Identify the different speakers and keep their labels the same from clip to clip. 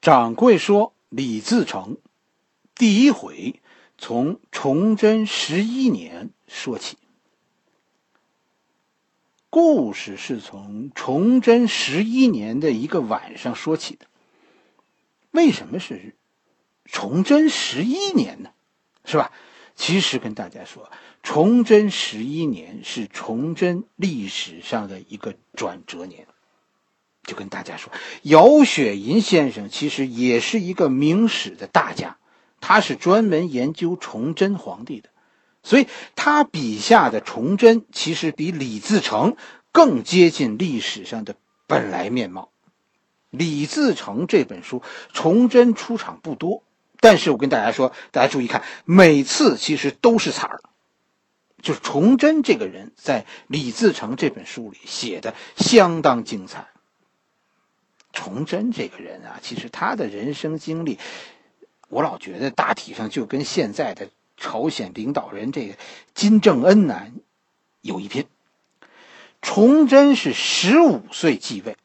Speaker 1: 掌柜说：“李自成，第一回从崇祯十一年说起。故事是从崇祯十一年的一个晚上说起的。为什么是崇祯十一年呢？是吧？其实跟大家说，崇祯十一年是崇祯历史上的一个转折年。”就跟大家说，姚雪银先生其实也是一个明史的大家，他是专门研究崇祯皇帝的，所以他笔下的崇祯其实比李自成更接近历史上的本来面貌。李自成这本书，崇祯出场不多，但是我跟大家说，大家注意看，每次其实都是彩儿，就是崇祯这个人在李自成这本书里写的相当精彩。崇祯这个人啊，其实他的人生经历，我老觉得大体上就跟现在的朝鲜领导人这个金正恩呢有一拼。崇祯是十五岁继位，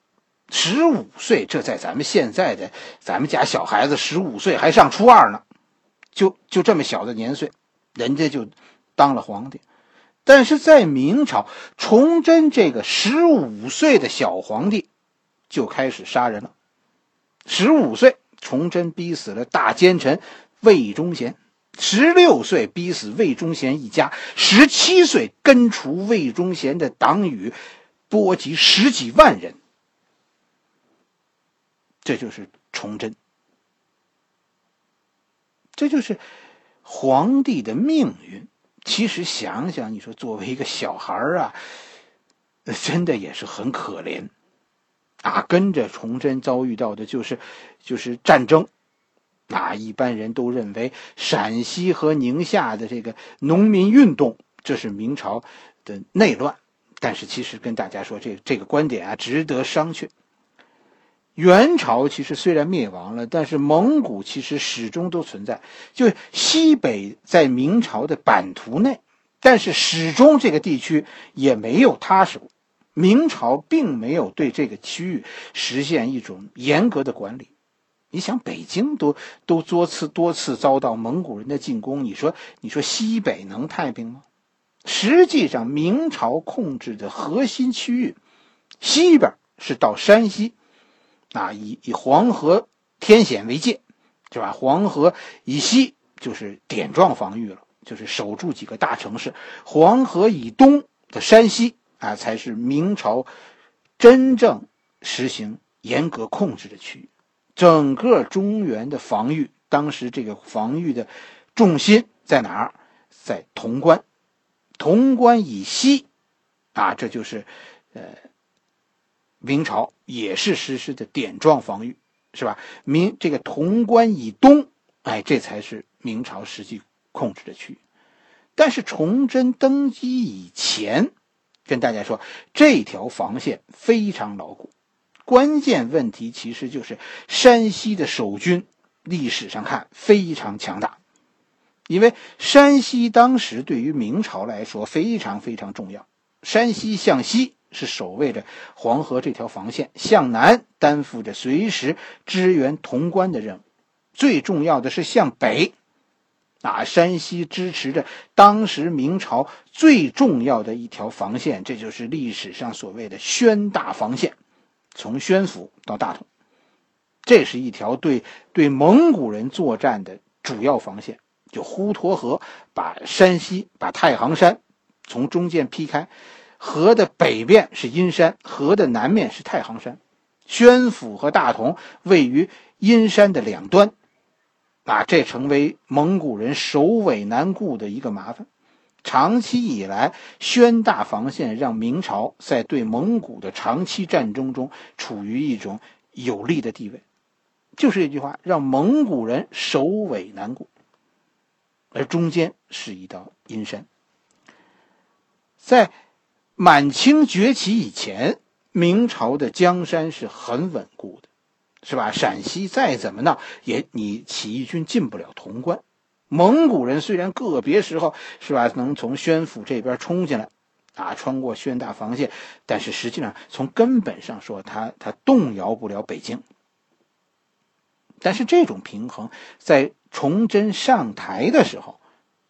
Speaker 1: 十五岁，这在咱们现在的咱们家小孩子十五岁还上初二呢，就就这么小的年岁，人家就当了皇帝。但是在明朝，崇祯这个十五岁的小皇帝。就开始杀人了。十五岁，崇祯逼死了大奸臣魏忠贤；十六岁，逼死魏忠贤一家；十七岁，根除魏忠贤的党羽，波及十几万人。这就是崇祯，这就是皇帝的命运。其实想想，你说作为一个小孩啊，真的也是很可怜。啊，跟着崇祯遭遇到的就是，就是战争。啊，一般人都认为陕西和宁夏的这个农民运动，这是明朝的内乱。但是，其实跟大家说，这这个观点啊，值得商榷。元朝其实虽然灭亡了，但是蒙古其实始终都存在。就西北在明朝的版图内，但是始终这个地区也没有踏实过。明朝并没有对这个区域实现一种严格的管理。你想，北京都都多次多次遭到蒙古人的进攻，你说你说西北能太平吗？实际上，明朝控制的核心区域西边是到山西，啊，以以黄河天险为界，是吧？黄河以西就是点状防御了，就是守住几个大城市。黄河以东的山西。啊，才是明朝真正实行严格控制的区域。整个中原的防御，当时这个防御的重心在哪儿？在潼关。潼关以西，啊，这就是呃明朝也是实施的点状防御，是吧？明这个潼关以东，哎，这才是明朝实际控制的区域。但是崇祯登基以前。跟大家说，这条防线非常牢固。关键问题其实就是山西的守军，历史上看非常强大。因为山西当时对于明朝来说非常非常重要。山西向西是守卫着黄河这条防线，向南担负着随时支援潼关的任务。最重要的是向北。啊，山西支持着当时明朝最重要的一条防线，这就是历史上所谓的宣大防线，从宣府到大同，这是一条对对蒙古人作战的主要防线。就滹沱河把山西、把太行山从中间劈开，河的北边是阴山，河的南面是太行山，宣府和大同位于阴山的两端。啊，这成为蒙古人首尾难顾的一个麻烦。长期以来，宣大防线让明朝在对蒙古的长期战争中处于一种有利的地位。就是这句话，让蒙古人首尾难顾。而中间是一道阴山。在满清崛起以前，明朝的江山是很稳固的。是吧？陕西再怎么闹，也你起义军进不了潼关。蒙古人虽然个别时候是吧，能从宣府这边冲进来，啊，穿过宣大防线，但是实际上从根本上说，他他动摇不了北京。但是这种平衡在崇祯上台的时候，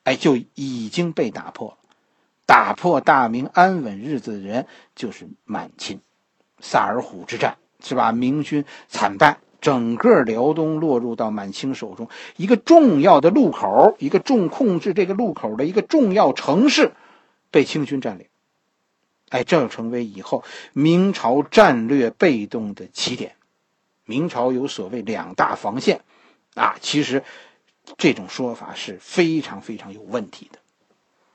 Speaker 1: 哎，就已经被打破了。打破大明安稳日子的人就是满清。萨尔浒之战是吧？明军惨败，整个辽东落入到满清手中，一个重要的路口，一个重控制这个路口的一个重要城市，被清军占领。哎，这就成为以后明朝战略被动的起点。明朝有所谓两大防线，啊，其实这种说法是非常非常有问题的。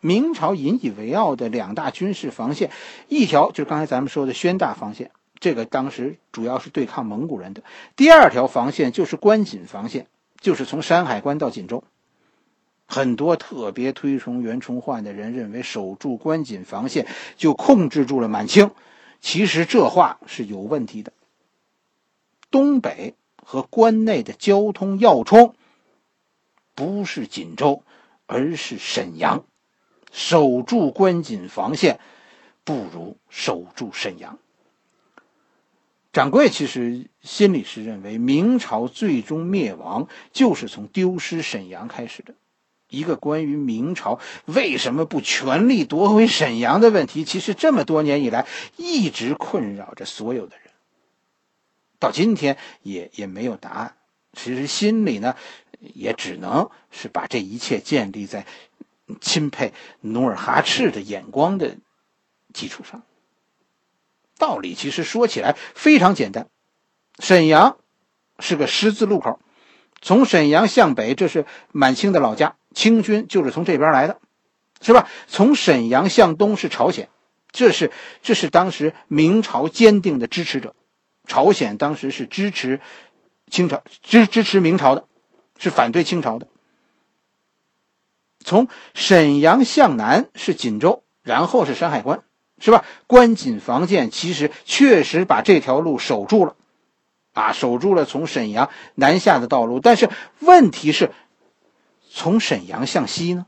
Speaker 1: 明朝引以为傲的两大军事防线，一条就是刚才咱们说的宣大防线，这个当时主要是对抗蒙古人的；第二条防线就是关锦防线，就是从山海关到锦州。很多特别推崇袁崇焕的人认为，守住关锦防线就控制住了满清。其实这话是有问题的。东北和关内的交通要冲不是锦州，而是沈阳。守住关锦防线，不如守住沈阳。掌柜其实心里是认为，明朝最终灭亡就是从丢失沈阳开始的。一个关于明朝为什么不全力夺回沈阳的问题，其实这么多年以来一直困扰着所有的人。到今天也也没有答案。其实心里呢，也只能是把这一切建立在钦佩努尔哈赤的眼光的基础上。道理其实说起来非常简单，沈阳是个十字路口，从沈阳向北，这是满清的老家。清军就是从这边来的，是吧？从沈阳向东是朝鲜，这是这是当时明朝坚定的支持者。朝鲜当时是支持清朝，支支持明朝的，是反对清朝的。从沈阳向南是锦州，然后是山海关，是吧？关锦防线其实确实把这条路守住了，啊，守住了从沈阳南下的道路。但是问题是。从沈阳向西呢，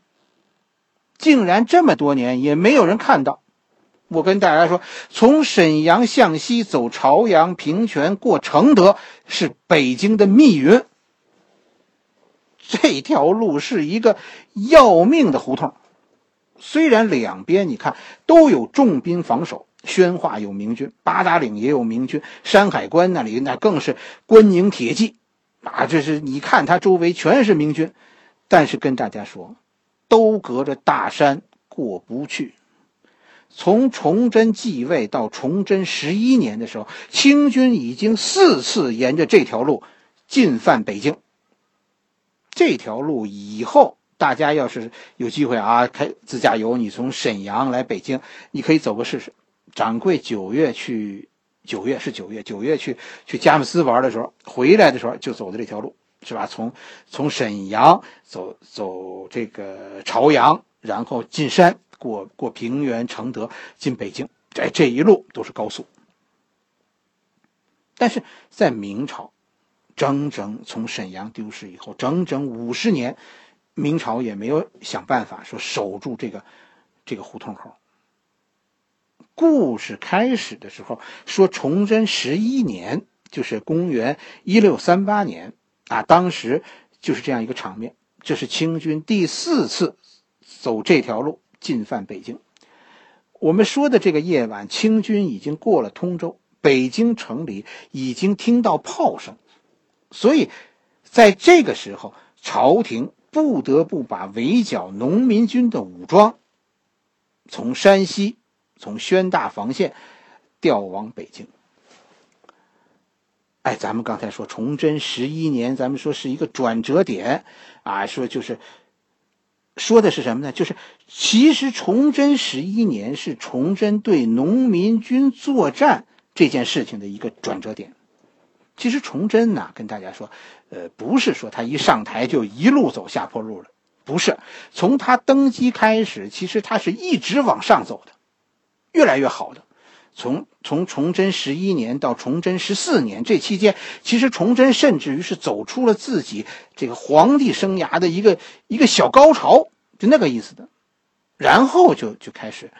Speaker 1: 竟然这么多年也没有人看到。我跟大家说，从沈阳向西走朝阳、平泉、过承德，是北京的密云。这条路是一个要命的胡同。虽然两边你看都有重兵防守，宣化有明军，八达岭也有明军，山海关那里那更是关宁铁骑啊！这是你看它周围全是明军。但是跟大家说，都隔着大山过不去。从崇祯继位到崇祯十一年的时候，清军已经四次沿着这条路进犯北京。这条路以后大家要是有机会啊，开自驾游，你从沈阳来北京，你可以走个试试。掌柜九月去，九月是九月，九月去去佳木斯玩的时候，回来的时候就走的这条路。是吧？从从沈阳走走这个朝阳，然后进山，过过平原、承德，进北京。这这一路都是高速。但是在明朝，整整从沈阳丢失以后，整整五十年，明朝也没有想办法说守住这个这个胡同口。故事开始的时候说，崇祯十一年，就是公元一六三八年。啊，当时就是这样一个场面。这是清军第四次走这条路进犯北京。我们说的这个夜晚，清军已经过了通州，北京城里已经听到炮声，所以在这个时候，朝廷不得不把围剿农民军的武装从山西、从宣大防线调往北京。哎，咱们刚才说崇祯十一年，咱们说是一个转折点，啊，说就是说的是什么呢？就是其实崇祯十一年是崇祯对农民军作战这件事情的一个转折点。其实崇祯呢，跟大家说，呃，不是说他一上台就一路走下坡路了，不是，从他登基开始，其实他是一直往上走的，越来越好的。从从崇祯十一年到崇祯十四年这期间，其实崇祯甚至于是走出了自己这个皇帝生涯的一个一个小高潮，就那个意思的，然后就就开始，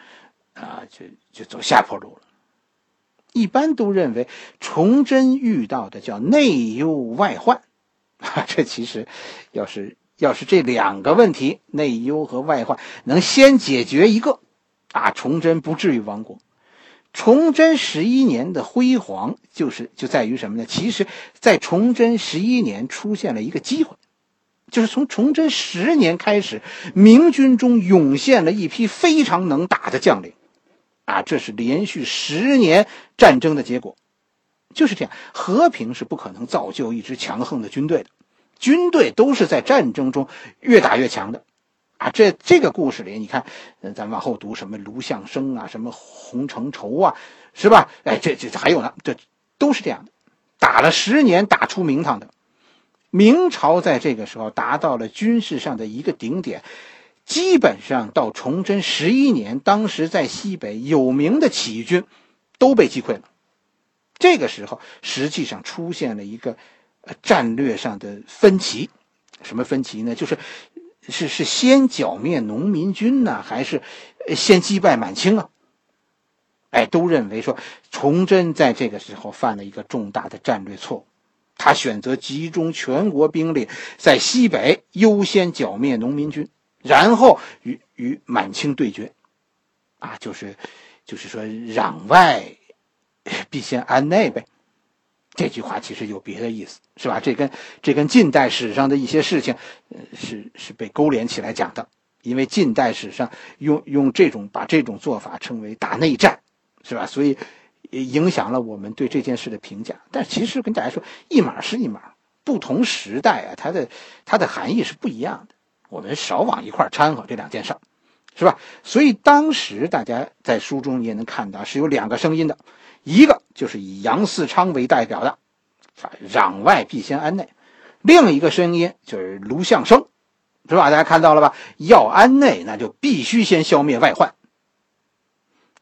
Speaker 1: 啊，就就走下坡路了。一般都认为崇祯遇到的叫内忧外患，啊 这其实，要是要是这两个问题内忧和外患能先解决一个，啊，崇祯不至于亡国。崇祯十一年的辉煌，就是就在于什么呢？其实，在崇祯十一年出现了一个机会，就是从崇祯十年开始，明军中涌现了一批非常能打的将领，啊，这是连续十年战争的结果，就是这样。和平是不可能造就一支强横的军队的，军队都是在战争中越打越强的。啊，这这个故事里，你看，嗯，咱往后读什么卢象升啊，什么洪承畴啊，是吧？哎，这这还有呢，这都是这样的，打了十年，打出名堂的。明朝在这个时候达到了军事上的一个顶点，基本上到崇祯十一年，当时在西北有名的起义军都被击溃了。这个时候，实际上出现了一个战略上的分歧，什么分歧呢？就是。是是先剿灭农民军呢，还是先击败满清啊？哎，都认为说崇祯在这个时候犯了一个重大的战略错误，他选择集中全国兵力在西北优先剿灭农民军，然后与与满清对决，啊，就是就是说攘外必先安内呗。这句话其实有别的意思，是吧？这跟这跟近代史上的一些事情，呃，是是被勾连起来讲的。因为近代史上用用这种把这种做法称为打内战，是吧？所以影响了我们对这件事的评价。但其实跟大家说，一码是一码，不同时代啊，它的它的含义是不一样的。我们少往一块掺和这两件事，是吧？所以当时大家在书中你也能看到是有两个声音的。一个就是以杨嗣昌为代表的，攘外必先安内；另一个声音就是卢象升，是吧？大家看到了吧？要安内，那就必须先消灭外患。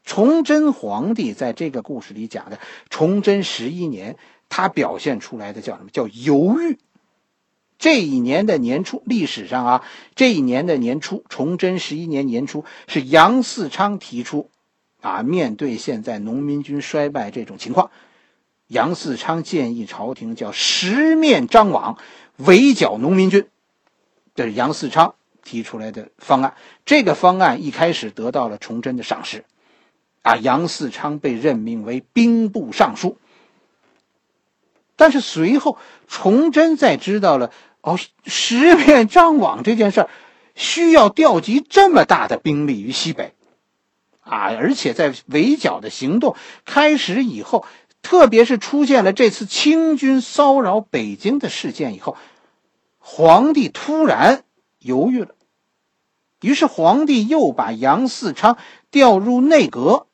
Speaker 1: 崇祯皇帝在这个故事里讲的，崇祯十一年，他表现出来的叫什么？叫犹豫。这一年的年初，历史上啊，这一年的年初，崇祯十一年年初，是杨嗣昌提出。啊，面对现在农民军衰败这种情况，杨嗣昌建议朝廷叫十面张网，围剿农民军。这是杨嗣昌提出来的方案。这个方案一开始得到了崇祯的赏识，啊，杨嗣昌被任命为兵部尚书。但是随后，崇祯在知道了哦，十面张网这件事儿，需要调集这么大的兵力于西北。啊！而且在围剿的行动开始以后，特别是出现了这次清军骚扰北京的事件以后，皇帝突然犹豫了。于是皇帝又把杨嗣昌调入内阁，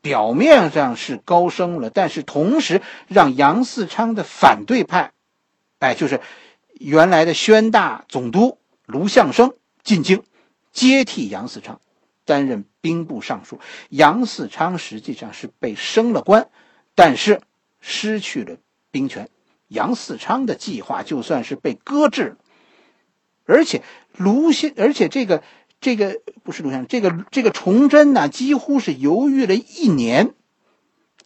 Speaker 1: 表面上是高升了，但是同时让杨嗣昌的反对派，哎，就是原来的宣大总督卢象升进京，接替杨嗣昌。担任兵部尚书，杨嗣昌实际上是被升了官，但是失去了兵权。杨嗣昌的计划就算是被搁置了，而且卢先，而且这个这个不是卢先生，这个这个崇祯呢，几乎是犹豫了一年，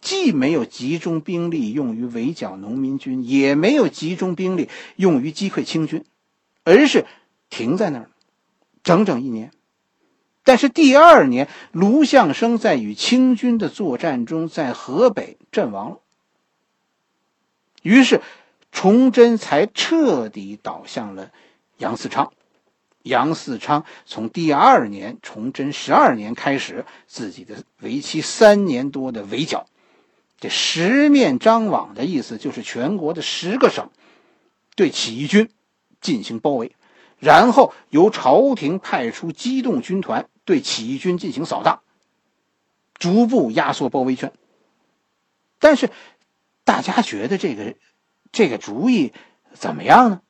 Speaker 1: 既没有集中兵力用于围剿农民军，也没有集中兵力用于击溃清军，而是停在那儿整整一年。但是第二年，卢象升在与清军的作战中，在河北阵亡了。于是，崇祯才彻底倒向了杨嗣昌。杨嗣昌从第二年，崇祯十二年开始自己的为期三年多的围剿。这十面张网的意思，就是全国的十个省对起义军进行包围，然后由朝廷派出机动军团。对起义军进行扫荡，逐步压缩包围圈。但是，大家觉得这个这个主意怎么样呢？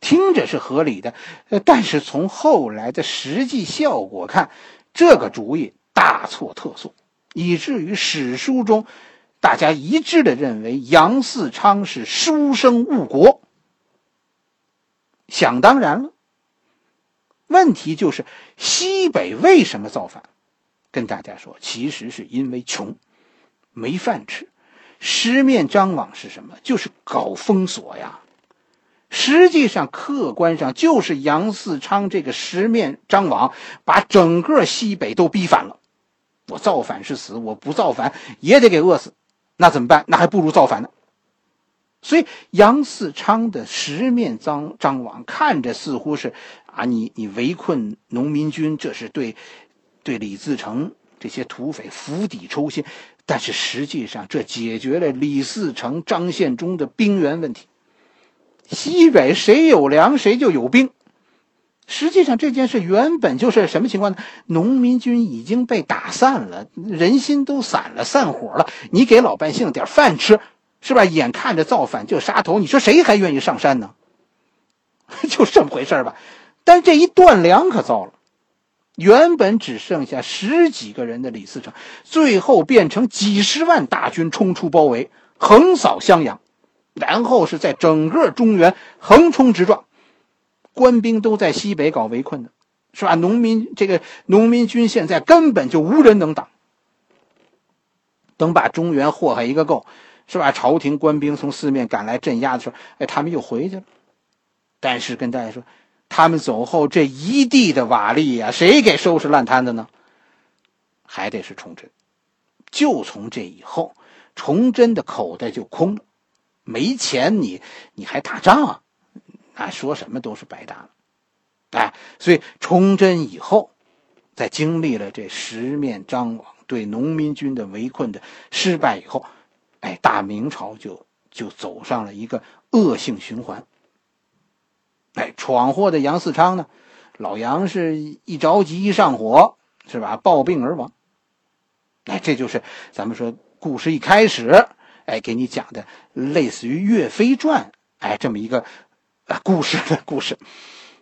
Speaker 1: 听着是合理的，但是从后来的实际效果看，这个主意大错特错，以至于史书中大家一致的认为杨嗣昌是书生误国。想当然了。问题就是西北为什么造反？跟大家说，其实是因为穷，没饭吃。十面张网是什么？就是搞封锁呀。实际上客观上就是杨嗣昌这个十面张网把整个西北都逼反了。我造反是死，我不造反也得给饿死，那怎么办？那还不如造反呢。所以杨嗣昌的十面张张网看着似乎是啊，你你围困农民军，这是对对李自成这些土匪釜底抽薪，但是实际上这解决了李自成、张献忠的兵源问题。西北谁有粮，谁就有兵。实际上这件事原本就是什么情况呢？农民军已经被打散了，人心都散了，散伙了。你给老百姓点饭吃，是吧？眼看着造反就杀头，你说谁还愿意上山呢？就这么回事吧。但这一断粮可糟了，原本只剩下十几个人的李自成，最后变成几十万大军冲出包围，横扫襄阳，然后是在整个中原横冲直撞。官兵都在西北搞围困呢，是吧？农民这个农民军现在根本就无人能挡。等把中原祸害一个够，是吧？朝廷官兵从四面赶来镇压的时候，哎，他们又回去了。但是跟大家说，他们走后这一地的瓦砾呀，谁给收拾烂摊子呢？还得是崇祯。就从这以后，崇祯的口袋就空了，没钱，你你还打仗啊？啊，说什么都是白搭了，哎，所以崇祯以后，在经历了这十面张网对农民军的围困的失败以后，哎，大明朝就就走上了一个恶性循环。哎，闯祸的杨嗣昌呢，老杨是一着急一上火，是吧？暴病而亡。哎，这就是咱们说故事一开始，哎，给你讲的类似于《岳飞传》哎这么一个。啊，故事的故事，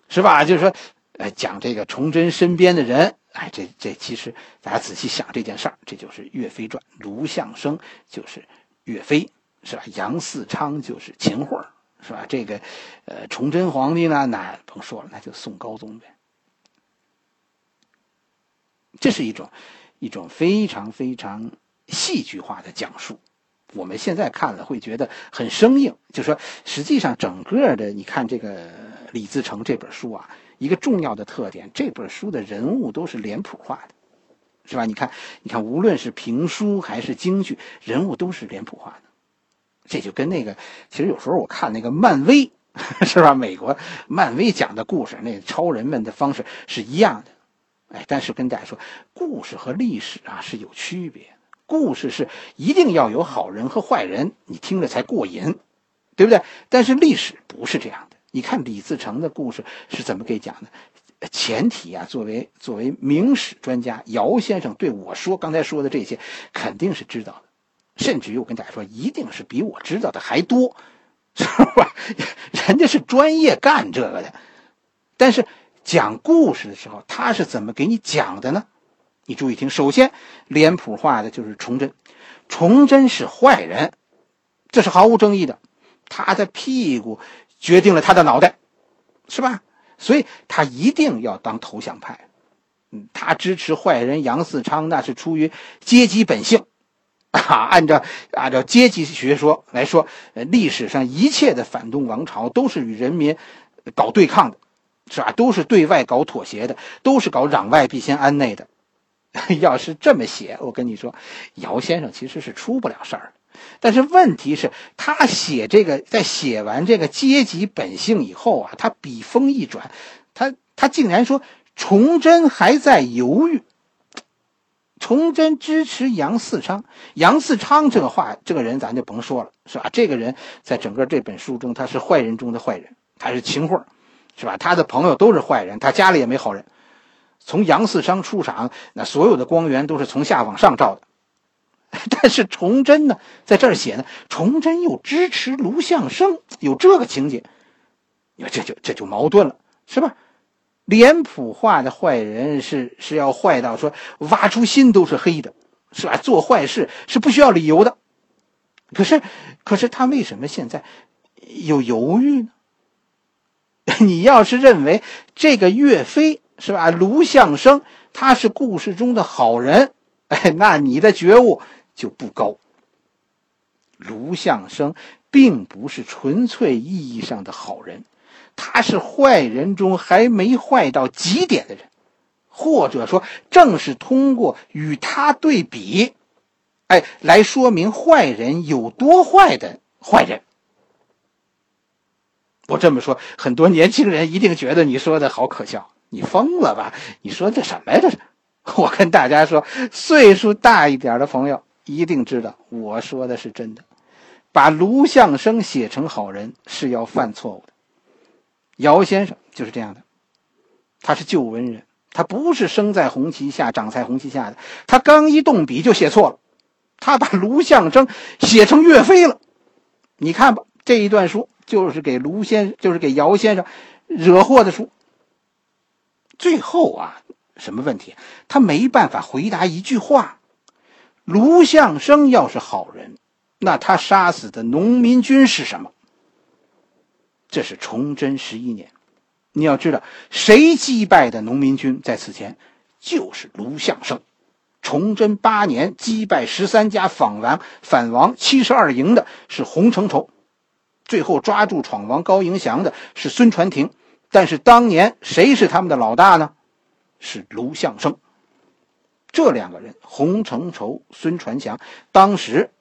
Speaker 1: 是吧？就是说，呃，讲这个崇祯身边的人，哎，这这其实大家仔细想这件事儿，这就是《岳飞传》，卢象升就是岳飞，是吧？杨嗣昌就是秦桧，是吧？这个，呃，崇祯皇帝呢，那甭说了，那就宋高宗呗。这是一种一种非常非常戏剧化的讲述。我们现在看了会觉得很生硬，就说实际上整个的，你看这个李自成这本书啊，一个重要的特点，这本书的人物都是脸谱化的，是吧？你看，你看，无论是评书还是京剧，人物都是脸谱化的，这就跟那个，其实有时候我看那个漫威，是吧？美国漫威讲的故事，那超人们的方式是一样的，哎，但是跟大家说，故事和历史啊是有区别。故事是一定要有好人和坏人，你听着才过瘾，对不对？但是历史不是这样的。你看李自成的故事是怎么给讲的？前提啊，作为作为明史专家，姚先生对我说刚才说的这些肯定是知道的，甚至于我跟大家说，一定是比我知道的还多，是吧？人家是专业干这个的。但是讲故事的时候，他是怎么给你讲的呢？你注意听，首先脸谱化的就是崇祯，崇祯是坏人，这是毫无争议的，他的屁股决定了他的脑袋，是吧？所以他一定要当投降派，嗯，他支持坏人杨嗣昌，那是出于阶级本性，啊，按照按照阶级学说来说，呃，历史上一切的反动王朝都是与人民搞对抗的，是吧？都是对外搞妥协的，都是搞攘外必先安内的。要是这么写，我跟你说，姚先生其实是出不了事儿。但是问题是，他写这个，在写完这个阶级本性以后啊，他笔锋一转，他他竟然说崇祯还在犹豫。崇祯支持杨嗣昌，杨嗣昌这个话，这个人咱就甭说了，是吧？这个人在整个这本书中，他是坏人中的坏人，他是秦桧，是吧？他的朋友都是坏人，他家里也没好人。从杨四商出场，那所有的光源都是从下往上照的。但是崇祯呢，在这儿写呢，崇祯又支持卢象升，有这个情节，你说这就这就矛盾了，是吧？脸谱化的坏人是是要坏到说挖出心都是黑的，是吧？做坏事是不需要理由的。可是，可是他为什么现在有犹豫呢？你要是认为这个岳飞。是吧？卢象升他是故事中的好人，哎，那你的觉悟就不高。卢象升并不是纯粹意义上的好人，他是坏人中还没坏到极点的人，或者说，正是通过与他对比，哎，来说明坏人有多坏的坏人。我这么说，很多年轻人一定觉得你说的好可笑，你疯了吧？你说这什么呀？这是？我跟大家说，岁数大一点的朋友一定知道，我说的是真的。把卢象升写成好人是要犯错误的。姚先生就是这样的，他是旧文人，他不是生在红旗下、长在红旗下的。他刚一动笔就写错了，他把卢象升写成岳飞了。你看吧，这一段书就是给卢先，就是给姚先生惹祸的书。最后啊，什么问题？他没办法回答一句话：卢象升要是好人。那他杀死的农民军是什么？这是崇祯十一年，你要知道，谁击败的农民军在此前就是卢象升。崇祯八年击败十三家访王反王七十二营的是洪承畴，最后抓住闯王高迎祥的是孙传庭。但是当年谁是他们的老大呢？是卢象升。这两个人，洪承畴、孙传祥，当时。